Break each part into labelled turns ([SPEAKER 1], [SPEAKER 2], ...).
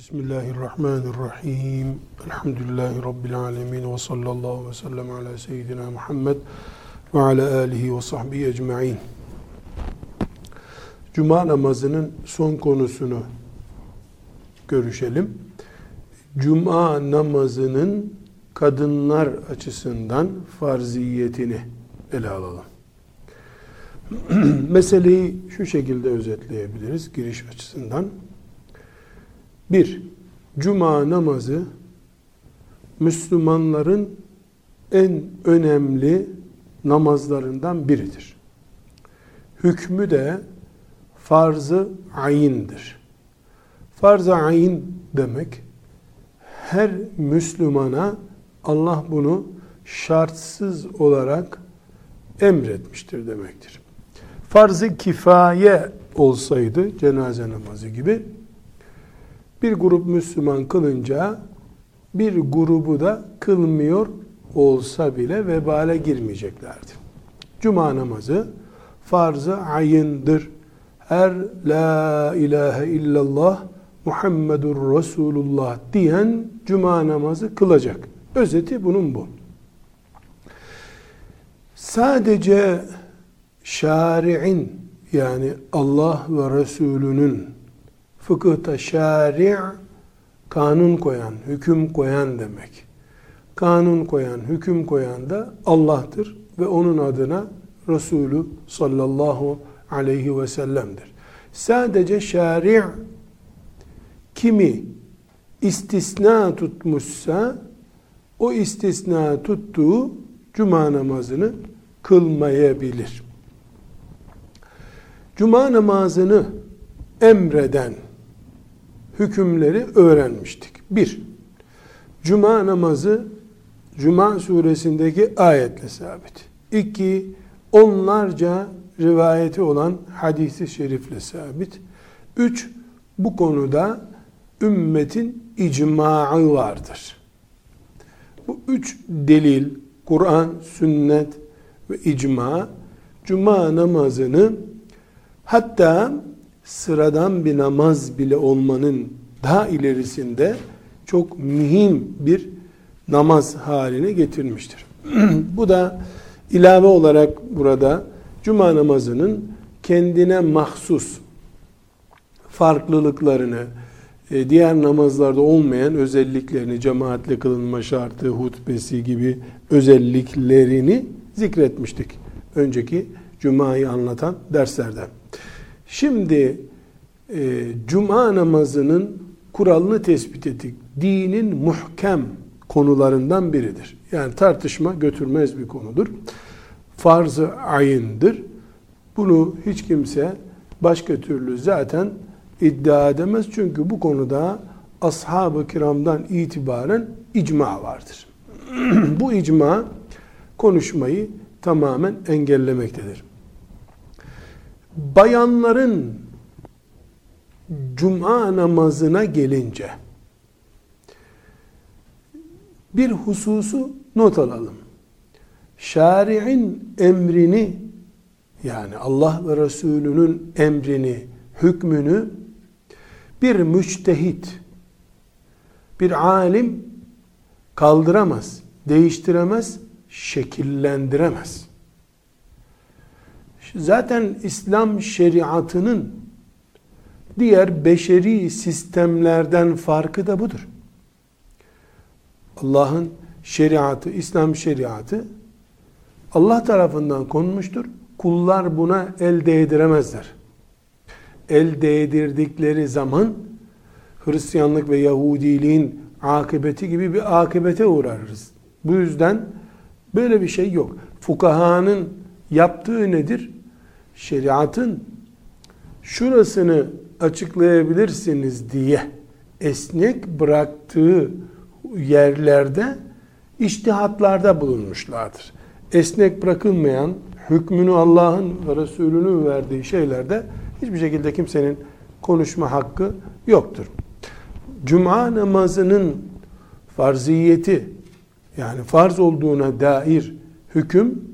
[SPEAKER 1] Bismillahirrahmanirrahim. Elhamdülillahi Rabbil alemin ve sallallahu ve sellem ala seyyidina Muhammed ve ala alihi ve sahbihi ecma'in. Cuma namazının son konusunu görüşelim. Cuma namazının kadınlar açısından farziyetini ele alalım. Meseleyi şu şekilde özetleyebiliriz giriş açısından. Bir, cuma namazı Müslümanların en önemli namazlarından biridir. Hükmü de farz-ı ayindir. Farz-ı ayin demek her Müslümana Allah bunu şartsız olarak emretmiştir demektir. Farz-ı kifaye olsaydı cenaze namazı gibi bir grup Müslüman kılınca bir grubu da kılmıyor olsa bile vebale girmeyeceklerdi. Cuma namazı farz-ı ayındır. Her la ilahe illallah Muhammedur Resulullah diyen cuma namazı kılacak. Özeti bunun bu. Sadece şari'in yani Allah ve Resulünün fıkıhta şari' kanun koyan, hüküm koyan demek. Kanun koyan, hüküm koyan da Allah'tır ve onun adına Resulü sallallahu aleyhi ve sellem'dir. Sadece şari' kimi istisna tutmuşsa o istisna tuttuğu cuma namazını kılmayabilir. Cuma namazını emreden hükümleri öğrenmiştik. Bir, Cuma namazı Cuma suresindeki ayetle sabit. İki, onlarca rivayeti olan hadisi şerifle sabit. Üç, bu konuda ümmetin icmaı vardır. Bu üç delil, Kur'an, sünnet ve icma, Cuma namazını hatta sıradan bir namaz bile olmanın daha ilerisinde çok mühim bir namaz haline getirmiştir. Bu da ilave olarak burada cuma namazının kendine mahsus farklılıklarını, e, diğer namazlarda olmayan özelliklerini, cemaatle kılınma şartı, hutbesi gibi özelliklerini zikretmiştik. Önceki Cuma'yı anlatan derslerden. Şimdi e, cuma namazının kuralını tespit ettik. Dinin muhkem konularından biridir. Yani tartışma götürmez bir konudur. Farz-ı ayındır. Bunu hiç kimse başka türlü zaten iddia edemez. Çünkü bu konuda ashab-ı kiramdan itibaren icma vardır. bu icma konuşmayı tamamen engellemektedir bayanların cuma namazına gelince bir hususu not alalım. Şari'in emrini yani Allah ve Resulünün emrini, hükmünü bir müçtehit, bir alim kaldıramaz, değiştiremez, şekillendiremez. Zaten İslam şeriatının diğer beşeri sistemlerden farkı da budur. Allah'ın şeriatı, İslam şeriatı Allah tarafından konmuştur. Kullar buna el değdiremezler. El değdirdikleri zaman Hristiyanlık ve Yahudiliğin akıbeti gibi bir akıbete uğrarız. Bu yüzden böyle bir şey yok. Fukahanın yaptığı nedir? Şeriatın şurasını açıklayabilirsiniz diye esnek bıraktığı yerlerde iştihatlarda bulunmuşlardır. Esnek bırakılmayan hükmünü Allah'ın ve Resulünün verdiği şeylerde hiçbir şekilde kimsenin konuşma hakkı yoktur. Cuma namazının farziyeti yani farz olduğuna dair hüküm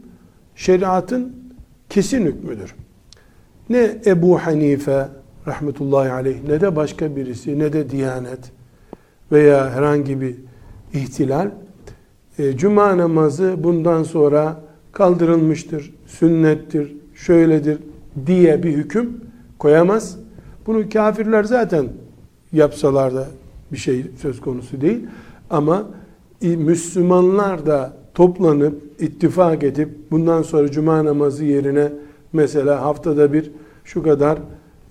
[SPEAKER 1] şeriatın kesin hükmüdür. Ne Ebu Hanife rahmetullahi aleyh ne de başka birisi ne de Diyanet veya herhangi bir ihtilal e, cuma namazı bundan sonra kaldırılmıştır, sünnettir, şöyledir diye bir hüküm koyamaz. Bunu kafirler zaten yapsalar da bir şey söz konusu değil. Ama Müslümanlar da toplanıp ittifak edip bundan sonra cuma namazı yerine mesela haftada bir şu kadar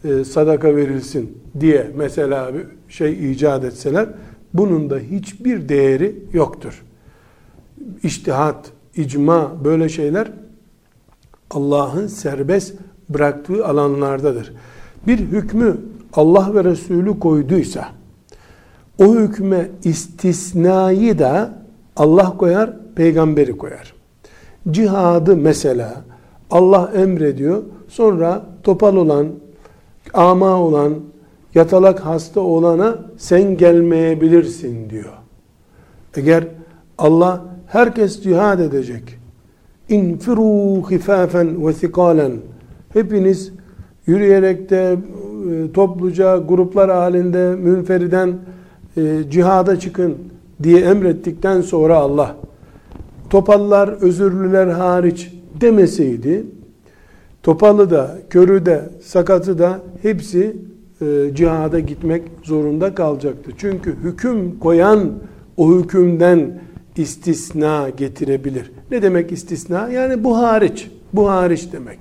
[SPEAKER 1] e, sadaka verilsin diye mesela bir şey icat etseler bunun da hiçbir değeri yoktur. İçtihat, icma böyle şeyler Allah'ın serbest bıraktığı alanlardadır. Bir hükmü Allah ve Resulü koyduysa o hükme istisnayı da Allah koyar, peygamberi koyar. Cihadı mesela Allah emrediyor. Sonra topal olan, ama olan, yatalak hasta olana sen gelmeyebilirsin diyor. Eğer Allah herkes cihad edecek. İnfiru hifafen ve thikalen. Hepiniz yürüyerek de e, topluca gruplar halinde münferiden e, cihada çıkın diye emrettikten sonra Allah topallar, özürlüler hariç demeseydi topalı da, körü de, sakatı da hepsi e, cihada gitmek zorunda kalacaktı. Çünkü hüküm koyan o hükümden istisna getirebilir. Ne demek istisna? Yani bu hariç, bu hariç demek.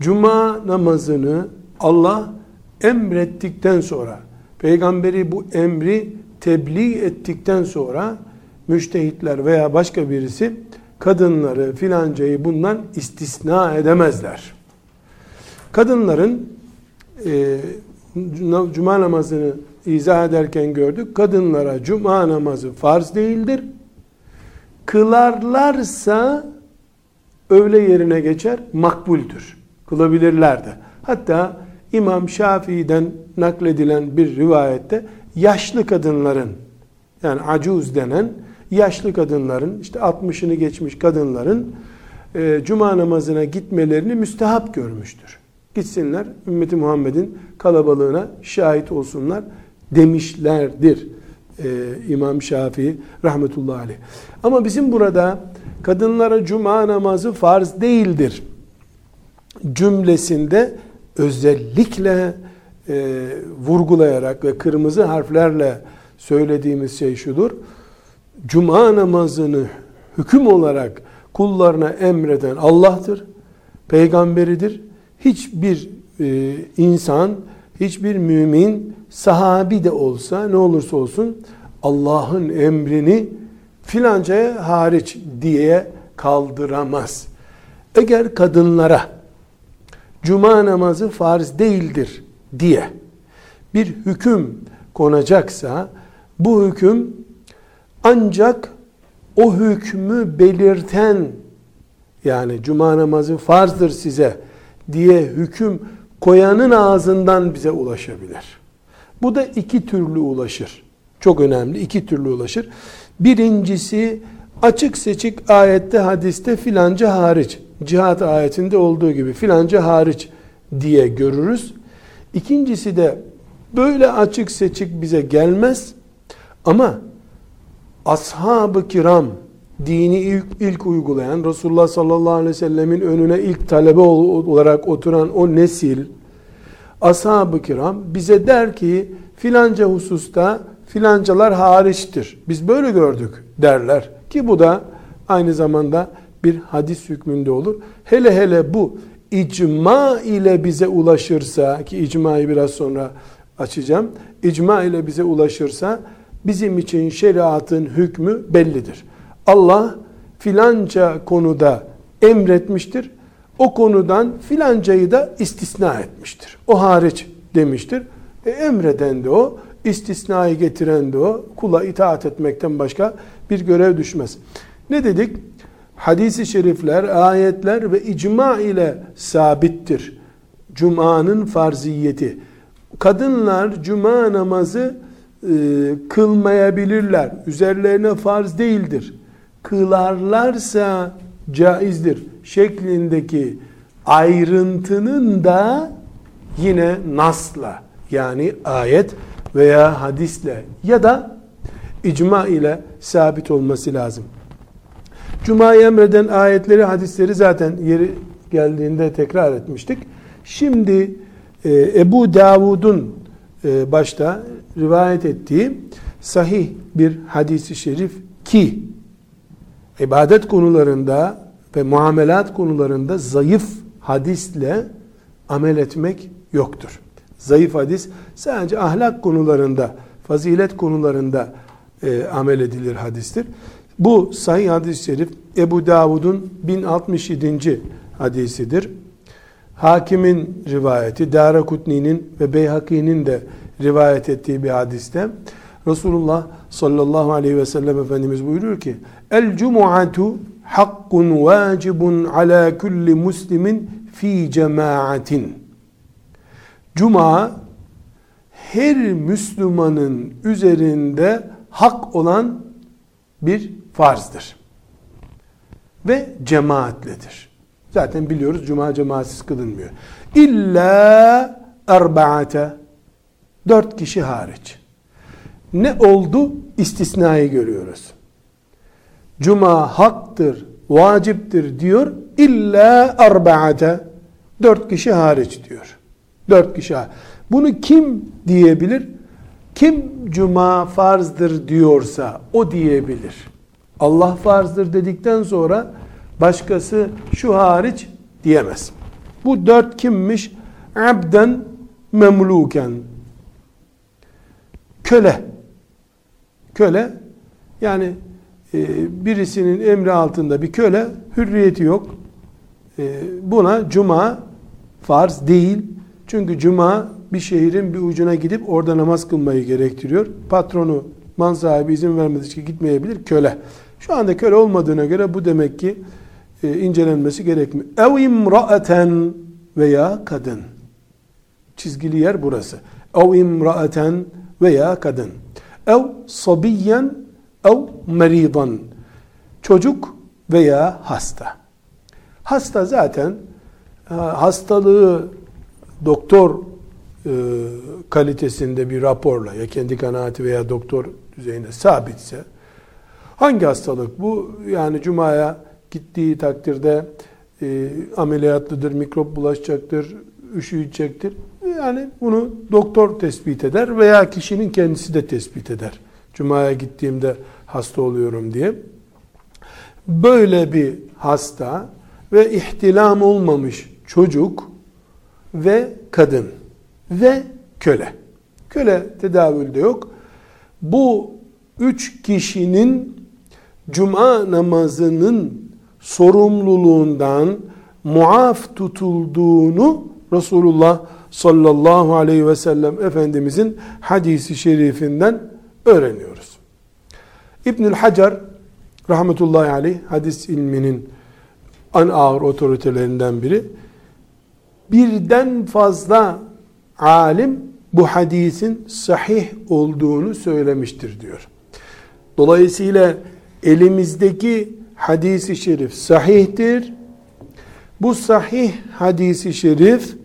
[SPEAKER 1] Cuma namazını Allah emrettikten sonra, peygamberi bu emri tebliğ ettikten sonra müştehitler veya başka birisi kadınları filancayı bundan istisna edemezler. Kadınların e, cuma namazını izah ederken gördük. Kadınlara cuma namazı farz değildir. Kılarlarsa öğle yerine geçer, makbuldür. Kılabilirler de. Hatta İmam Şafii'den nakledilen bir rivayette yaşlı kadınların yani acuz denen yaşlı kadınların işte 60'ını geçmiş kadınların e, cuma namazına gitmelerini müstehap görmüştür. Gitsinler ümmeti Muhammed'in kalabalığına şahit olsunlar demişlerdir. Ee, İmam Şafii rahmetullahi aleyh. Ama bizim burada kadınlara cuma namazı farz değildir cümlesinde özellikle e, vurgulayarak ve kırmızı harflerle söylediğimiz şey şudur. Cuma namazını hüküm olarak kullarına emreden Allah'tır, peygamberidir. Hiçbir e, insan, hiçbir mümin, sahabi de olsa ne olursa olsun Allah'ın emrini filancaya hariç diye kaldıramaz. Eğer kadınlara cuma namazı farz değildir diye bir hüküm konacaksa bu hüküm ancak o hükmü belirten yani cuma namazı farzdır size diye hüküm koyanın ağzından bize ulaşabilir. Bu da iki türlü ulaşır. Çok önemli iki türlü ulaşır. Birincisi açık seçik ayette hadiste filanca hariç cihat ayetinde olduğu gibi filanca hariç diye görürüz. İkincisi de böyle açık seçik bize gelmez ama ashab-ı kiram dini ilk, ilk uygulayan Resulullah sallallahu aleyhi ve sellemin önüne ilk talebe olarak oturan o nesil ashab-ı kiram bize der ki filanca hususta filancalar hariçtir. Biz böyle gördük derler ki bu da aynı zamanda bir hadis hükmünde olur. Hele hele bu icma ile bize ulaşırsa ki icmayı biraz sonra açacağım. İcma ile bize ulaşırsa bizim için şeriatın hükmü bellidir. Allah filanca konuda emretmiştir. O konudan filancayı da istisna etmiştir. O hariç demiştir. E, emreden de o, istisnayı getiren de o. Kula itaat etmekten başka bir görev düşmez. Ne dedik? hadisi şerifler, ayetler ve icma ile sabittir. Cuma'nın farziyeti. Kadınlar cuma namazı e, kılmayabilirler. Üzerlerine farz değildir. Kılarlarsa caizdir. Şeklindeki ayrıntının da yine nasla yani ayet veya hadisle ya da icma ile sabit olması lazım. Cuma'yı emreden ayetleri, hadisleri zaten yeri geldiğinde tekrar etmiştik. Şimdi e, Ebu Davud'un e, başta rivayet ettiği sahih bir hadisi şerif ki ibadet konularında ve muamelat konularında zayıf hadisle amel etmek yoktur. Zayıf hadis sadece ahlak konularında, fazilet konularında e, amel edilir hadistir. Bu sahih hadis-i şerif Ebu Davud'un 1067. hadisidir. Hakimin rivayeti, Darakutni'nin ve Beyhaki'nin de rivayet ettiği bir hadiste Resulullah sallallahu aleyhi ve sellem Efendimiz buyuruyor ki El cumu'atu hakkun vacibun ala kulli muslimin fi cemaatin Cuma her Müslümanın üzerinde hak olan bir farzdır. Ve cemaatledir. Zaten biliyoruz cuma cemaatsiz kılınmıyor. İlla erbaate dört kişi hariç. Ne oldu? İstisnayı görüyoruz. Cuma haktır, vaciptir diyor. İlla erbaate dört kişi hariç diyor. Dört kişi hariç. Bunu kim diyebilir? Kim cuma farzdır diyorsa o diyebilir. Allah farzdır dedikten sonra başkası şu hariç diyemez. Bu dört kimmiş? Abden memluken. Köle. Köle yani e, birisinin emri altında bir köle hürriyeti yok. E, buna cuma farz değil. Çünkü cuma bir şehrin bir ucuna gidip orada namaz kılmayı gerektiriyor. Patronu, man sahibi izin vermediği için gitmeyebilir. Köle. Şu anda köle olmadığına göre bu demek ki e, incelenmesi gerekmiyor. Ev imra'eten veya kadın. Çizgili yer burası. Ev imra'eten veya kadın. Ev sabiyen ev meridan. Çocuk veya hasta. Hasta zaten e, hastalığı doktor e, kalitesinde bir raporla ya kendi kanaati veya doktor düzeyinde sabitse hangi hastalık bu? Yani cumaya gittiği takdirde e, ameliyatlıdır, mikrop bulaşacaktır, üşüyecektir. Yani bunu doktor tespit eder veya kişinin kendisi de tespit eder. Cuma'ya gittiğimde hasta oluyorum diye. Böyle bir hasta ve ihtilam olmamış çocuk ve kadın ve köle. Köle tedavülde yok. Bu üç kişinin cuma namazının sorumluluğundan muaf tutulduğunu Resulullah sallallahu aleyhi ve sellem Efendimizin hadisi şerifinden öğreniyoruz. İbnül Hacer rahmetullahi aleyh hadis ilminin en ağır otoritelerinden biri birden fazla alim bu hadisin sahih olduğunu söylemiştir diyor. Dolayısıyla elimizdeki hadisi şerif sahihtir. Bu sahih hadisi şerif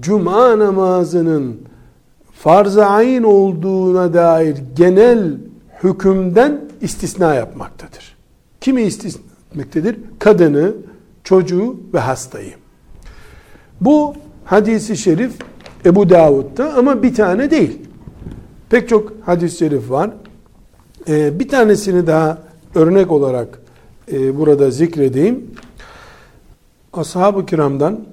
[SPEAKER 1] cuma namazının farz-ı ayn olduğuna dair genel hükümden istisna yapmaktadır. Kimi istisna etmektedir? Kadını, çocuğu ve hastayı. Bu hadisi şerif Ebu Davud'da ama bir tane değil. Pek çok hadis-i şerif var. Ee, bir tanesini daha örnek olarak e, burada zikredeyim. Ashab-ı kiramdan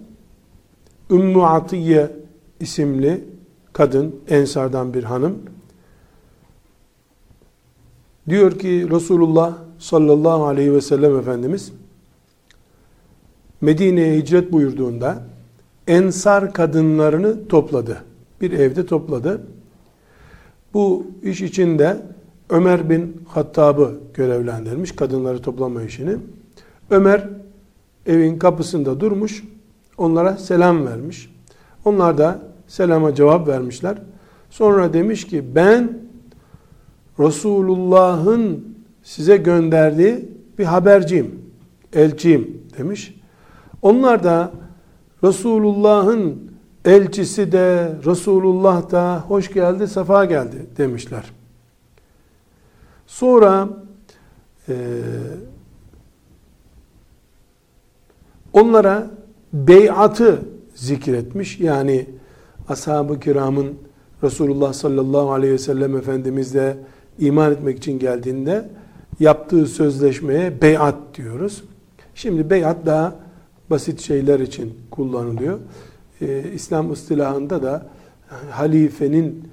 [SPEAKER 1] Ümmü Atiye isimli kadın, Ensardan bir hanım diyor ki Resulullah sallallahu aleyhi ve sellem Efendimiz Medine'ye hicret buyurduğunda ensar kadınlarını topladı. Bir evde topladı. Bu iş içinde Ömer bin Hattab'ı görevlendirmiş kadınları toplama işini. Ömer evin kapısında durmuş. Onlara selam vermiş. Onlar da selama cevap vermişler. Sonra demiş ki ben Resulullah'ın size gönderdiği bir haberciyim, elçiyim demiş. Onlar da Resulullah'ın elçisi de Resulullah da hoş geldi, sefa geldi demişler. Sonra e, onlara beyatı zikretmiş. Yani ashab-ı kiramın Resulullah sallallahu aleyhi ve sellem Efendimizle iman etmek için geldiğinde yaptığı sözleşmeye beyat diyoruz. Şimdi beyat daha basit şeyler için kullanılıyor. Ee, İslam ıstılahında da halifenin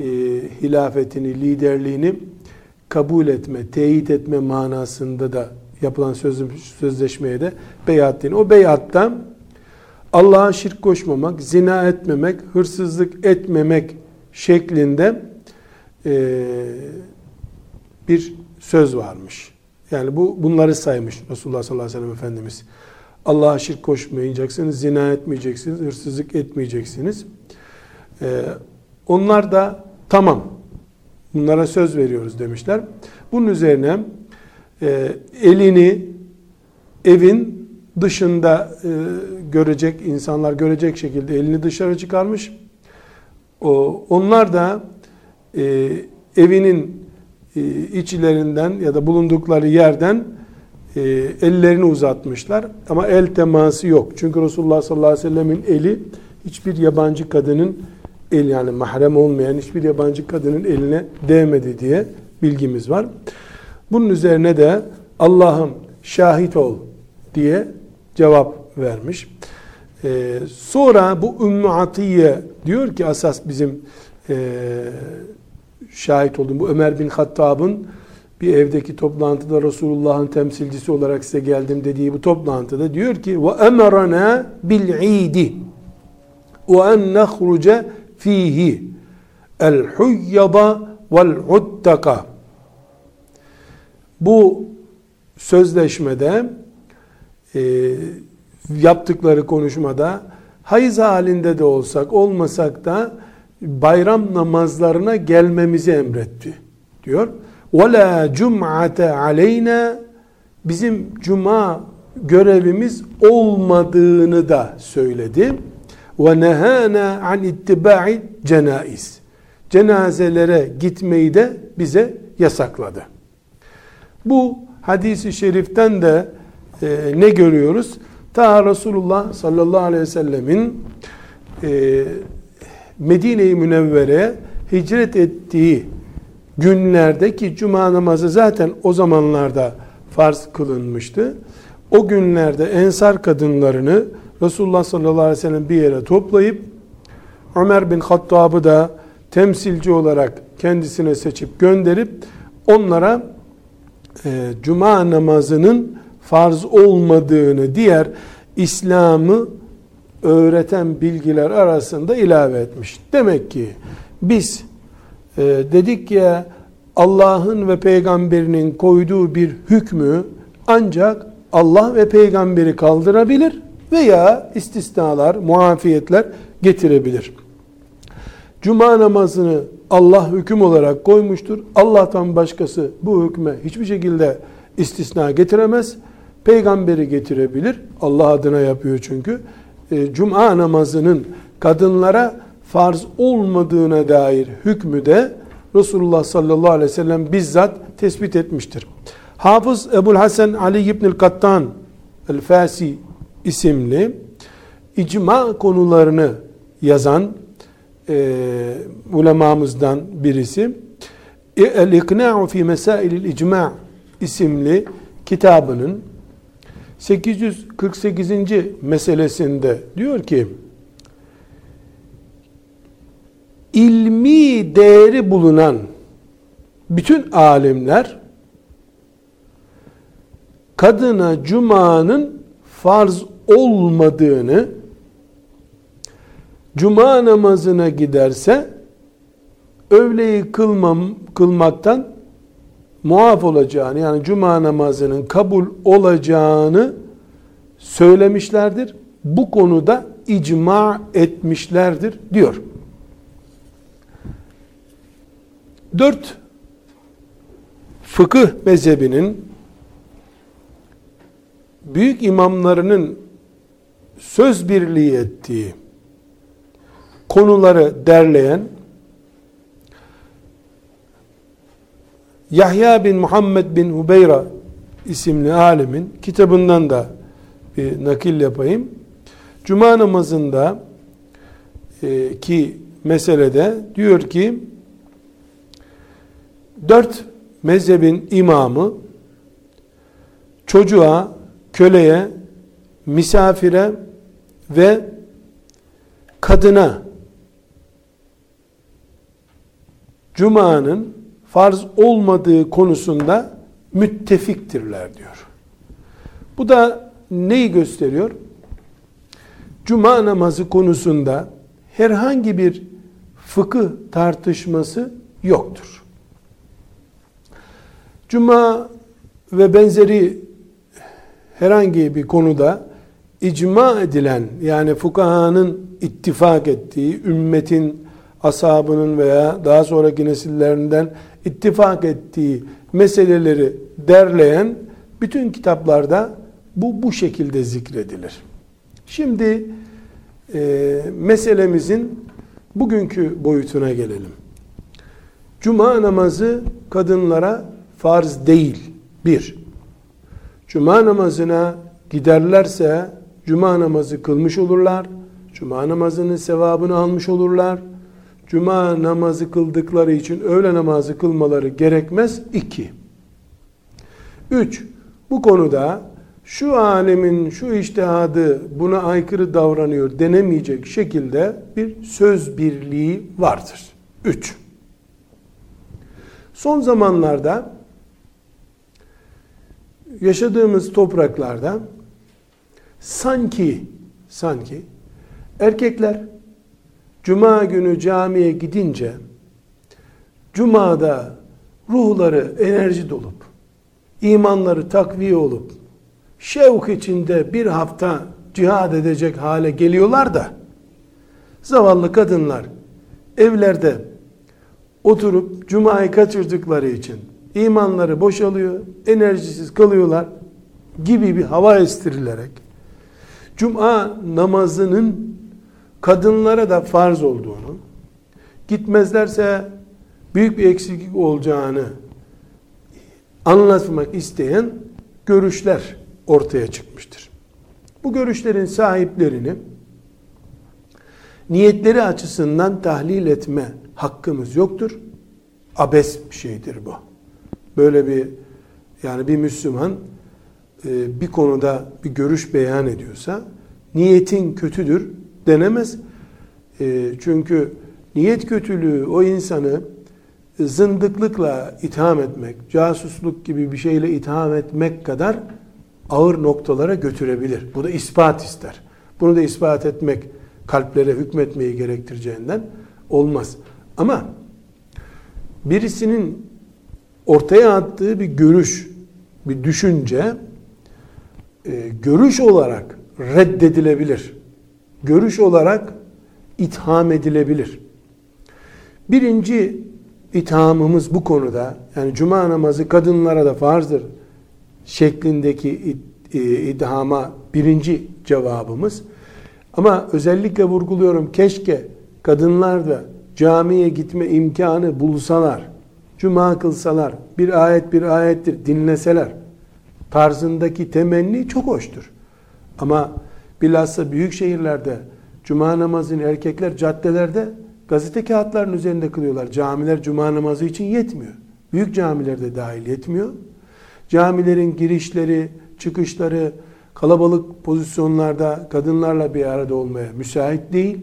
[SPEAKER 1] e, hilafetini, liderliğini kabul etme, teyit etme manasında da yapılan söz, sözleşmeye de beyat deniyor. O beyatta Allah'a şirk koşmamak, zina etmemek, hırsızlık etmemek şeklinde e, bir söz varmış. Yani bu bunları saymış Resulullah sallallahu aleyhi ve sellem Efendimiz. Allah'a şirk koşmayacaksınız, zina etmeyeceksiniz, hırsızlık etmeyeceksiniz. Ee, onlar da tamam bunlara söz veriyoruz demişler. Bunun üzerine e, elini evin dışında e, görecek insanlar görecek şekilde elini dışarı çıkarmış. O, onlar da e, evinin e, içlerinden ya da bulundukları yerden e, ellerini uzatmışlar ama el teması yok. Çünkü Resulullah sallallahu aleyhi ve sellemin eli hiçbir yabancı kadının el yani mahrem olmayan hiçbir yabancı kadının eline değmedi diye bilgimiz var. Bunun üzerine de Allah'ım şahit ol diye cevap vermiş. Ee, sonra bu Ümmü Atiye diyor ki asas bizim e, şahit olduğum bu Ömer bin Hattab'ın bir evdeki toplantıda Resulullah'ın temsilcisi olarak size geldim dediği bu toplantıda diyor ki ve emerana bil idi ve en nehruce fihi el huyyada vel uttaka bu sözleşmede e, yaptıkları konuşmada hayız halinde de olsak olmasak da bayram namazlarına gelmemizi emretti diyor. وَلَا جُمْعَةَ عَلَيْنَا Bizim cuma görevimiz olmadığını da söyledi. ve nehana an ittibai cenaiz. Cenazelere gitmeyi de bize yasakladı. Bu hadisi şeriften de e, ne görüyoruz? Ta Resulullah sallallahu aleyhi ve sellemin e, Medine-i Münevvere'ye hicret ettiği günlerdeki cuma namazı zaten o zamanlarda farz kılınmıştı. O günlerde ensar kadınlarını Resulullah sallallahu aleyhi ve sellem bir yere toplayıp Ömer bin Hattab'ı da temsilci olarak kendisine seçip gönderip onlara e, cuma namazının farz olmadığını diğer İslam'ı öğreten bilgiler arasında ilave etmiş. Demek ki biz e, dedik ya Allah'ın ve peygamberinin koyduğu bir hükmü ancak Allah ve peygamberi kaldırabilir veya istisnalar, muafiyetler getirebilir. Cuma namazını Allah hüküm olarak koymuştur. Allah'tan başkası bu hükme hiçbir şekilde istisna getiremez. Peygamberi getirebilir. Allah adına yapıyor çünkü. E, Cuma namazının kadınlara farz olmadığına dair hükmü de Resulullah sallallahu aleyhi ve sellem bizzat tespit etmiştir. Hafız Ebul Hasan Ali İbnül Kattan El-Fasi isimli icma konularını yazan e, ulemamızdan birisi El-İkna'u fi Mesailil İcma isimli kitabının 848. meselesinde diyor ki ilmi değeri bulunan bütün alimler kadına cumanın farz olmadığını cuma namazına giderse öğleyi kılmam, kılmaktan muaf olacağını yani cuma namazının kabul olacağını söylemişlerdir. Bu konuda icma etmişlerdir diyor. Dört fıkıh mezhebinin büyük imamlarının söz birliği ettiği konuları derleyen Yahya bin Muhammed bin Hubeyra isimli alimin kitabından da bir nakil yapayım. Cuma namazında e, ki meselede diyor ki dört mezhebin imamı çocuğa, köleye, misafire ve kadına Cuma'nın farz olmadığı konusunda müttefiktirler diyor. Bu da neyi gösteriyor? Cuma namazı konusunda herhangi bir fıkıh tartışması yoktur. Cuma ve benzeri herhangi bir konuda icma edilen yani fukahanın ittifak ettiği ümmetin ashabının veya daha sonraki nesillerinden ittifak ettiği meseleleri derleyen bütün kitaplarda bu bu şekilde zikredilir. Şimdi e, meselemizin bugünkü boyutuna gelelim. Cuma namazı kadınlara farz değil. Bir, Cuma namazına giderlerse Cuma namazı kılmış olurlar. Cuma namazının sevabını almış olurlar. Cuma namazı kıldıkları için öğle namazı kılmaları gerekmez. İki. Üç, bu konuda şu alemin şu iştihadı buna aykırı davranıyor denemeyecek şekilde bir söz birliği vardır. Üç. Son zamanlarda yaşadığımız topraklarda sanki sanki erkekler cuma günü camiye gidince cumada ruhları enerji dolup imanları takviye olup şevk içinde bir hafta cihad edecek hale geliyorlar da zavallı kadınlar evlerde oturup cumayı kaçırdıkları için imanları boşalıyor, enerjisiz kalıyorlar gibi bir hava estirilerek cuma namazının kadınlara da farz olduğunu gitmezlerse büyük bir eksiklik olacağını anlatmak isteyen görüşler ortaya çıkmıştır. Bu görüşlerin sahiplerini niyetleri açısından tahlil etme hakkımız yoktur. Abes bir şeydir bu. Böyle bir yani bir Müslüman bir konuda bir görüş beyan ediyorsa niyetin kötüdür denemez. E, çünkü niyet kötülüğü o insanı zındıklıkla itham etmek, casusluk gibi bir şeyle itham etmek kadar ağır noktalara götürebilir. Bu da ispat ister. Bunu da ispat etmek kalplere hükmetmeyi gerektireceğinden olmaz. Ama birisinin ortaya attığı bir görüş, bir düşünce e, görüş olarak reddedilebilir. Görüş olarak itham edilebilir. Birinci ithamımız bu konuda yani cuma namazı kadınlara da farzdır şeklindeki e, idhama birinci cevabımız. Ama özellikle vurguluyorum keşke kadınlar da camiye gitme imkanı bulsalar, cuma kılsalar, bir ayet bir ayettir dinleseler tarzındaki temenni çok hoştur. Ama bilhassa büyük şehirlerde cuma namazını erkekler caddelerde gazete kağıtlarının üzerinde kılıyorlar. Camiler cuma namazı için yetmiyor. Büyük camilerde dahil yetmiyor. Camilerin girişleri, çıkışları kalabalık pozisyonlarda kadınlarla bir arada olmaya müsait değil.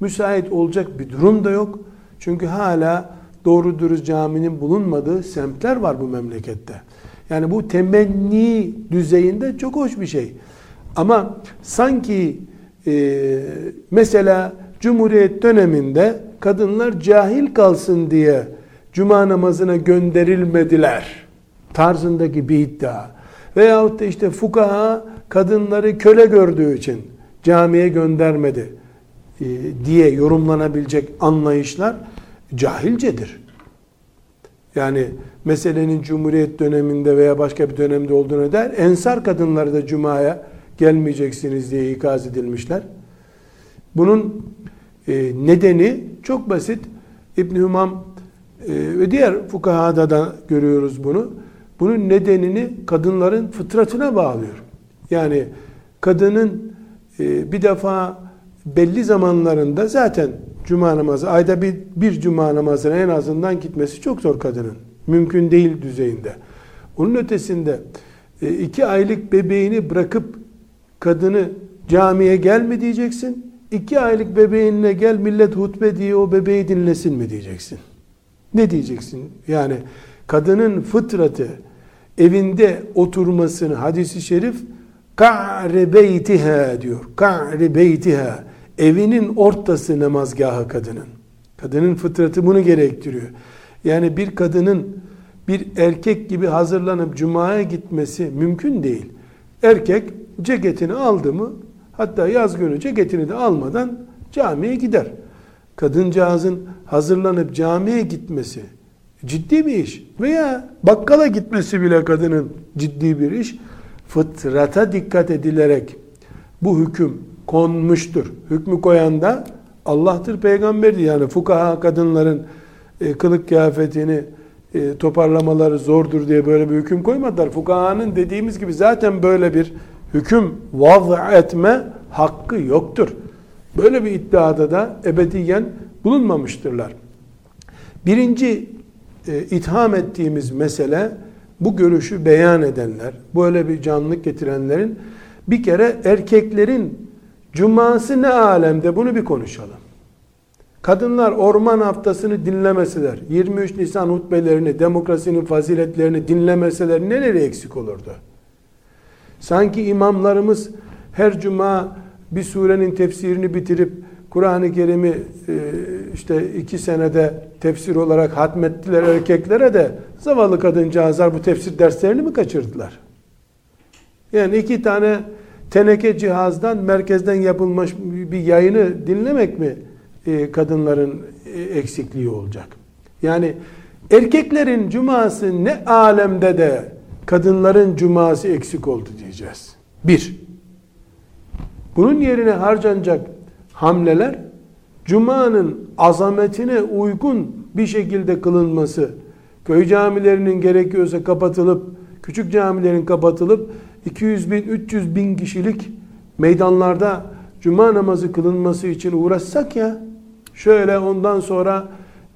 [SPEAKER 1] Müsait olacak bir durum da yok. Çünkü hala doğru dürüst caminin bulunmadığı semtler var bu memlekette. Yani bu temenni düzeyinde çok hoş bir şey. Ama sanki e, mesela Cumhuriyet döneminde kadınlar cahil kalsın diye cuma namazına gönderilmediler tarzındaki bir iddia. Veyahut da işte fukaha kadınları köle gördüğü için camiye göndermedi e, diye yorumlanabilecek anlayışlar cahilcedir. Yani meselenin Cumhuriyet döneminde veya başka bir dönemde olduğunu der. Ensar kadınları da Cuma'ya gelmeyeceksiniz diye ikaz edilmişler. Bunun E, nedeni çok basit. İbn Hümam e, ve diğer fukahada da görüyoruz bunu. Bunun nedenini kadınların fıtratına bağlıyor. Yani kadının e, bir defa belli zamanlarında zaten cuma namazı, ayda bir, bir cuma namazına en azından gitmesi çok zor kadının. Mümkün değil düzeyinde. Onun ötesinde e, iki aylık bebeğini bırakıp kadını camiye gel mi diyeceksin? İki aylık bebeğinle gel millet hutbe diye o bebeği dinlesin mi diyeceksin? Ne diyeceksin? Yani kadının fıtratı evinde oturmasını hadisi şerif ka'ri beytiha diyor. Ka'ri beytiha. Evinin ortası namazgahı kadının. Kadının fıtratı bunu gerektiriyor. Yani bir kadının bir erkek gibi hazırlanıp cumaya gitmesi mümkün değil. Erkek ceketini aldı mı hatta yaz günü ceketini de almadan camiye gider. Kadıncağızın hazırlanıp camiye gitmesi ciddi bir iş. Veya bakkala gitmesi bile kadının ciddi bir iş. Fıtrata dikkat edilerek bu hüküm konmuştur. Hükmü koyan da Allah'tır, peygamberdir. Yani fukaha kadınların e, kılık kıyafetini e, toparlamaları zordur diye böyle bir hüküm koymadılar. Fukahanın dediğimiz gibi zaten böyle bir hüküm vaz etme hakkı yoktur. Böyle bir iddiada da ebediyen bulunmamıştırlar. Birinci e, itham ettiğimiz mesele bu görüşü beyan edenler, böyle bir canlılık getirenlerin bir kere erkeklerin cuması ne alemde bunu bir konuşalım. Kadınlar orman haftasını dinlemeseler, 23 Nisan hutbelerini, demokrasinin faziletlerini dinlemeseler neleri eksik olurdu? Sanki imamlarımız her cuma bir surenin tefsirini bitirip Kur'an-ı Kerim'i e, işte iki senede tefsir olarak hatmettiler erkeklere de zavallı kadıncağızlar bu tefsir derslerini mi kaçırdılar? Yani iki tane teneke cihazdan merkezden yapılmış bir yayını dinlemek mi e, kadınların e, eksikliği olacak? Yani erkeklerin cuması ne alemde de kadınların cuması eksik oldu diyeceğiz. Bir, bunun yerine harcanacak hamleler Cuma'nın azametine uygun bir şekilde kılınması, köy camilerinin gerekiyorsa kapatılıp, küçük camilerin kapatılıp 200 bin, 300 bin kişilik meydanlarda Cuma namazı kılınması için uğraşsak ya, şöyle ondan sonra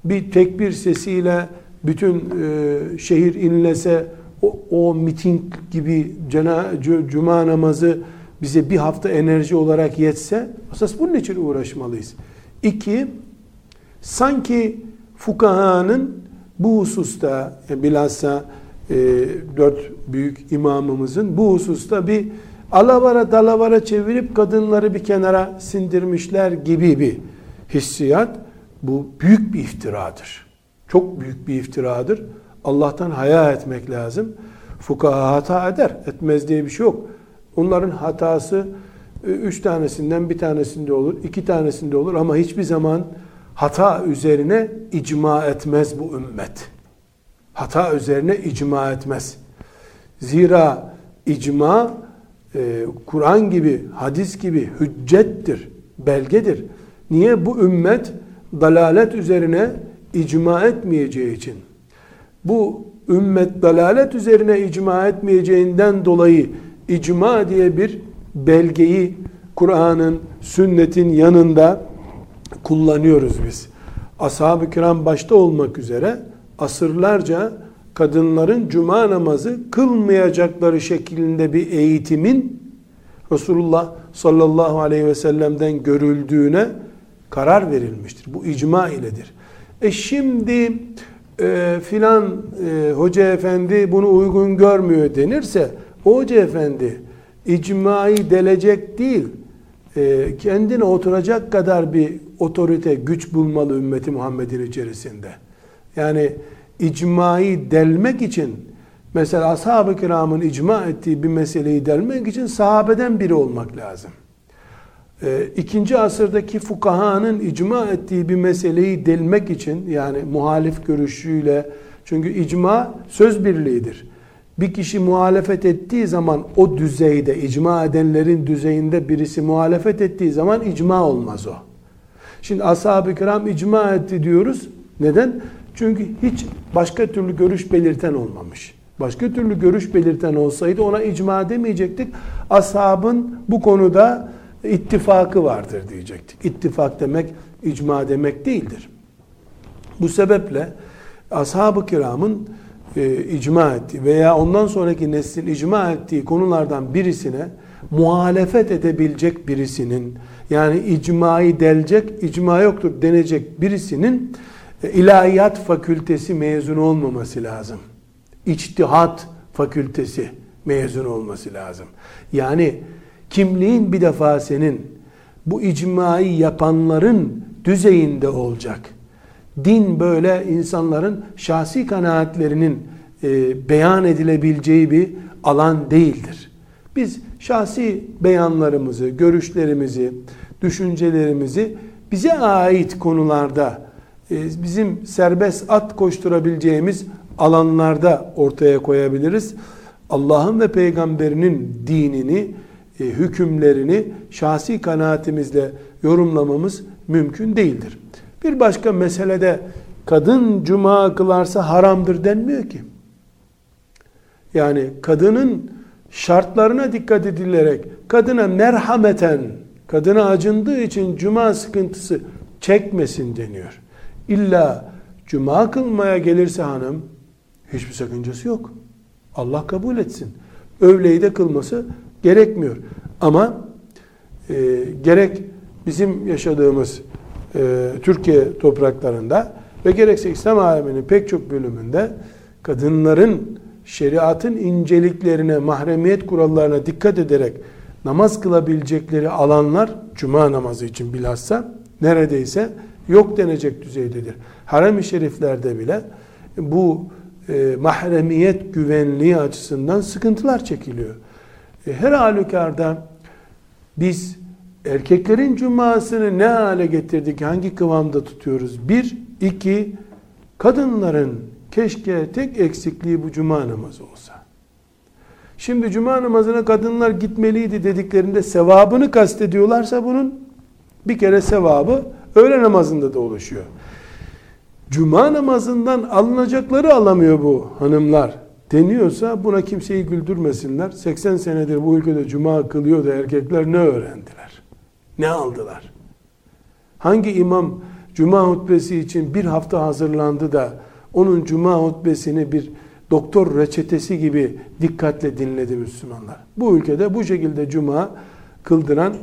[SPEAKER 1] bir tekbir sesiyle bütün e, şehir inlese, o, o miting gibi cena, cuma namazı bize bir hafta enerji olarak yetse, esas bunun için uğraşmalıyız. İki, sanki fukahanın bu hususta, yani bilhassa e, dört büyük imamımızın bu hususta bir alavara dalavara çevirip kadınları bir kenara sindirmişler gibi bir hissiyat. Bu büyük bir iftiradır. Çok büyük bir iftiradır. Allah'tan haya etmek lazım. Fukaha hata eder. Etmez diye bir şey yok. Onların hatası e, üç tanesinden bir tanesinde olur, iki tanesinde olur ama hiçbir zaman hata üzerine icma etmez bu ümmet. Hata üzerine icma etmez. Zira icma e, Kur'an gibi, hadis gibi hüccettir, belgedir. Niye bu ümmet dalalet üzerine icma etmeyeceği için? Bu ümmet dalalet üzerine icma etmeyeceğinden dolayı icma diye bir belgeyi Kur'an'ın, sünnetin yanında kullanıyoruz biz. Ashab-ı kiram başta olmak üzere asırlarca kadınların cuma namazı kılmayacakları şeklinde bir eğitimin Resulullah sallallahu aleyhi ve sellem'den görüldüğüne karar verilmiştir. Bu icma iledir. E şimdi e, filan e, hoca efendi bunu uygun görmüyor denirse o hoca efendi icmayı delecek değil, e, kendine oturacak kadar bir otorite, güç bulmalı ümmeti Muhammed'in içerisinde. Yani icmayı delmek için mesela ashab-ı kiramın icma ettiği bir meseleyi delmek için sahabeden biri olmak lazım. E, ikinci asırdaki fukahanın icma ettiği bir meseleyi delmek için yani muhalif görüşüyle çünkü icma söz birliğidir bir kişi muhalefet ettiği zaman o düzeyde, icma edenlerin düzeyinde birisi muhalefet ettiği zaman icma olmaz o. Şimdi ashab-ı kiram icma etti diyoruz. Neden? Çünkü hiç başka türlü görüş belirten olmamış. Başka türlü görüş belirten olsaydı ona icma demeyecektik. Ashabın bu konuda ittifakı vardır diyecektik. İttifak demek icma demek değildir. Bu sebeple ashab-ı kiramın e, icma ettiği veya ondan sonraki neslin icma ettiği konulardan birisine muhalefet edebilecek birisinin yani icmayı delecek, icma yoktur denecek birisinin ilahiyat fakültesi mezun olmaması lazım. İçtihat fakültesi mezun olması lazım. Yani kimliğin bir defa senin bu icmayı yapanların düzeyinde olacak. Din böyle insanların şahsi kanaatlerinin e, beyan edilebileceği bir alan değildir. Biz şahsi beyanlarımızı, görüşlerimizi, düşüncelerimizi bize ait konularda bizim serbest at koşturabileceğimiz alanlarda ortaya koyabiliriz. Allah'ın ve peygamberinin dinini, e, hükümlerini şahsi kanaatimizle yorumlamamız mümkün değildir. Bir başka meselede kadın cuma kılarsa haramdır denmiyor ki. Yani kadının şartlarına dikkat edilerek kadına merhameten, kadına acındığı için cuma sıkıntısı çekmesin deniyor. İlla cuma kılmaya gelirse hanım hiçbir sakıncası yok. Allah kabul etsin. Öğleyi de kılması gerekmiyor. Ama e, gerek bizim yaşadığımız e, Türkiye topraklarında ve gerekse İslam aleminin pek çok bölümünde kadınların şeriatın inceliklerine, mahremiyet kurallarına dikkat ederek namaz kılabilecekleri alanlar cuma namazı için bilhassa neredeyse yok denecek düzeydedir. Harem-i şeriflerde bile bu e, mahremiyet güvenliği açısından sıkıntılar çekiliyor. E, her halükarda biz erkeklerin cumasını ne hale getirdik, hangi kıvamda tutuyoruz? Bir, iki, kadınların keşke tek eksikliği bu cuma namazı olsa. Şimdi cuma namazına kadınlar gitmeliydi dediklerinde sevabını kastediyorlarsa bunun bir kere sevabı öğle namazında da oluşuyor. Cuma namazından alınacakları alamıyor bu hanımlar deniyorsa buna kimseyi güldürmesinler. 80 senedir bu ülkede cuma kılıyor da erkekler ne öğrendiler? Ne aldılar? Hangi imam cuma hutbesi için bir hafta hazırlandı da onun cuma hutbesini bir doktor reçetesi gibi dikkatle dinledi Müslümanlar. Bu ülkede bu şekilde cuma kıldıran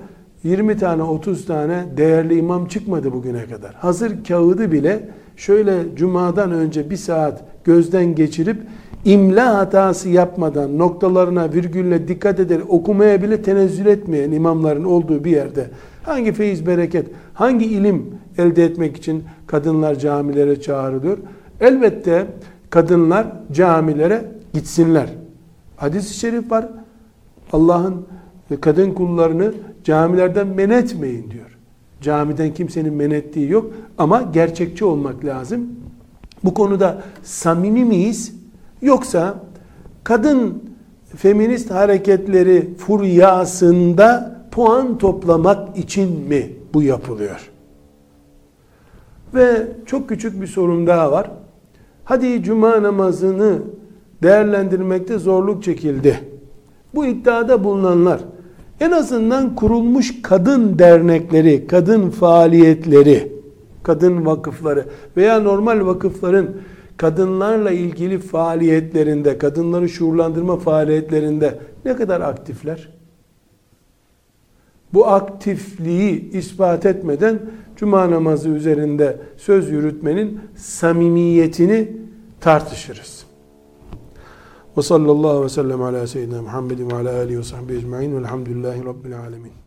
[SPEAKER 1] 20 tane 30 tane değerli imam çıkmadı bugüne kadar. Hazır kağıdı bile şöyle cumadan önce bir saat gözden geçirip imla hatası yapmadan noktalarına virgülle dikkat eder okumaya bile tenezzül etmeyen imamların olduğu bir yerde hangi feyiz bereket hangi ilim elde etmek için kadınlar camilere çağrılıyor? Elbette kadınlar camilere gitsinler. Hadis-i şerif var. Allah'ın kadın kullarını camilerden men etmeyin diyor camiden kimsenin men ettiği yok ama gerçekçi olmak lazım bu konuda samimi miyiz Yoksa kadın feminist hareketleri furyasında puan toplamak için mi bu yapılıyor? Ve çok küçük bir sorun daha var. Hadi cuma namazını değerlendirmekte zorluk çekildi. Bu iddiada bulunanlar en azından kurulmuş kadın dernekleri, kadın faaliyetleri, kadın vakıfları veya normal vakıfların kadınlarla ilgili faaliyetlerinde, kadınları şuurlandırma faaliyetlerinde ne kadar aktifler? Bu aktifliği ispat etmeden cuma namazı üzerinde söz yürütmenin samimiyetini tartışırız. Ve sallallahu ve sellem ala seyyidina Muhammedin ve ala alihi ve sahbihi ecma'in velhamdülillahi rabbil alemin.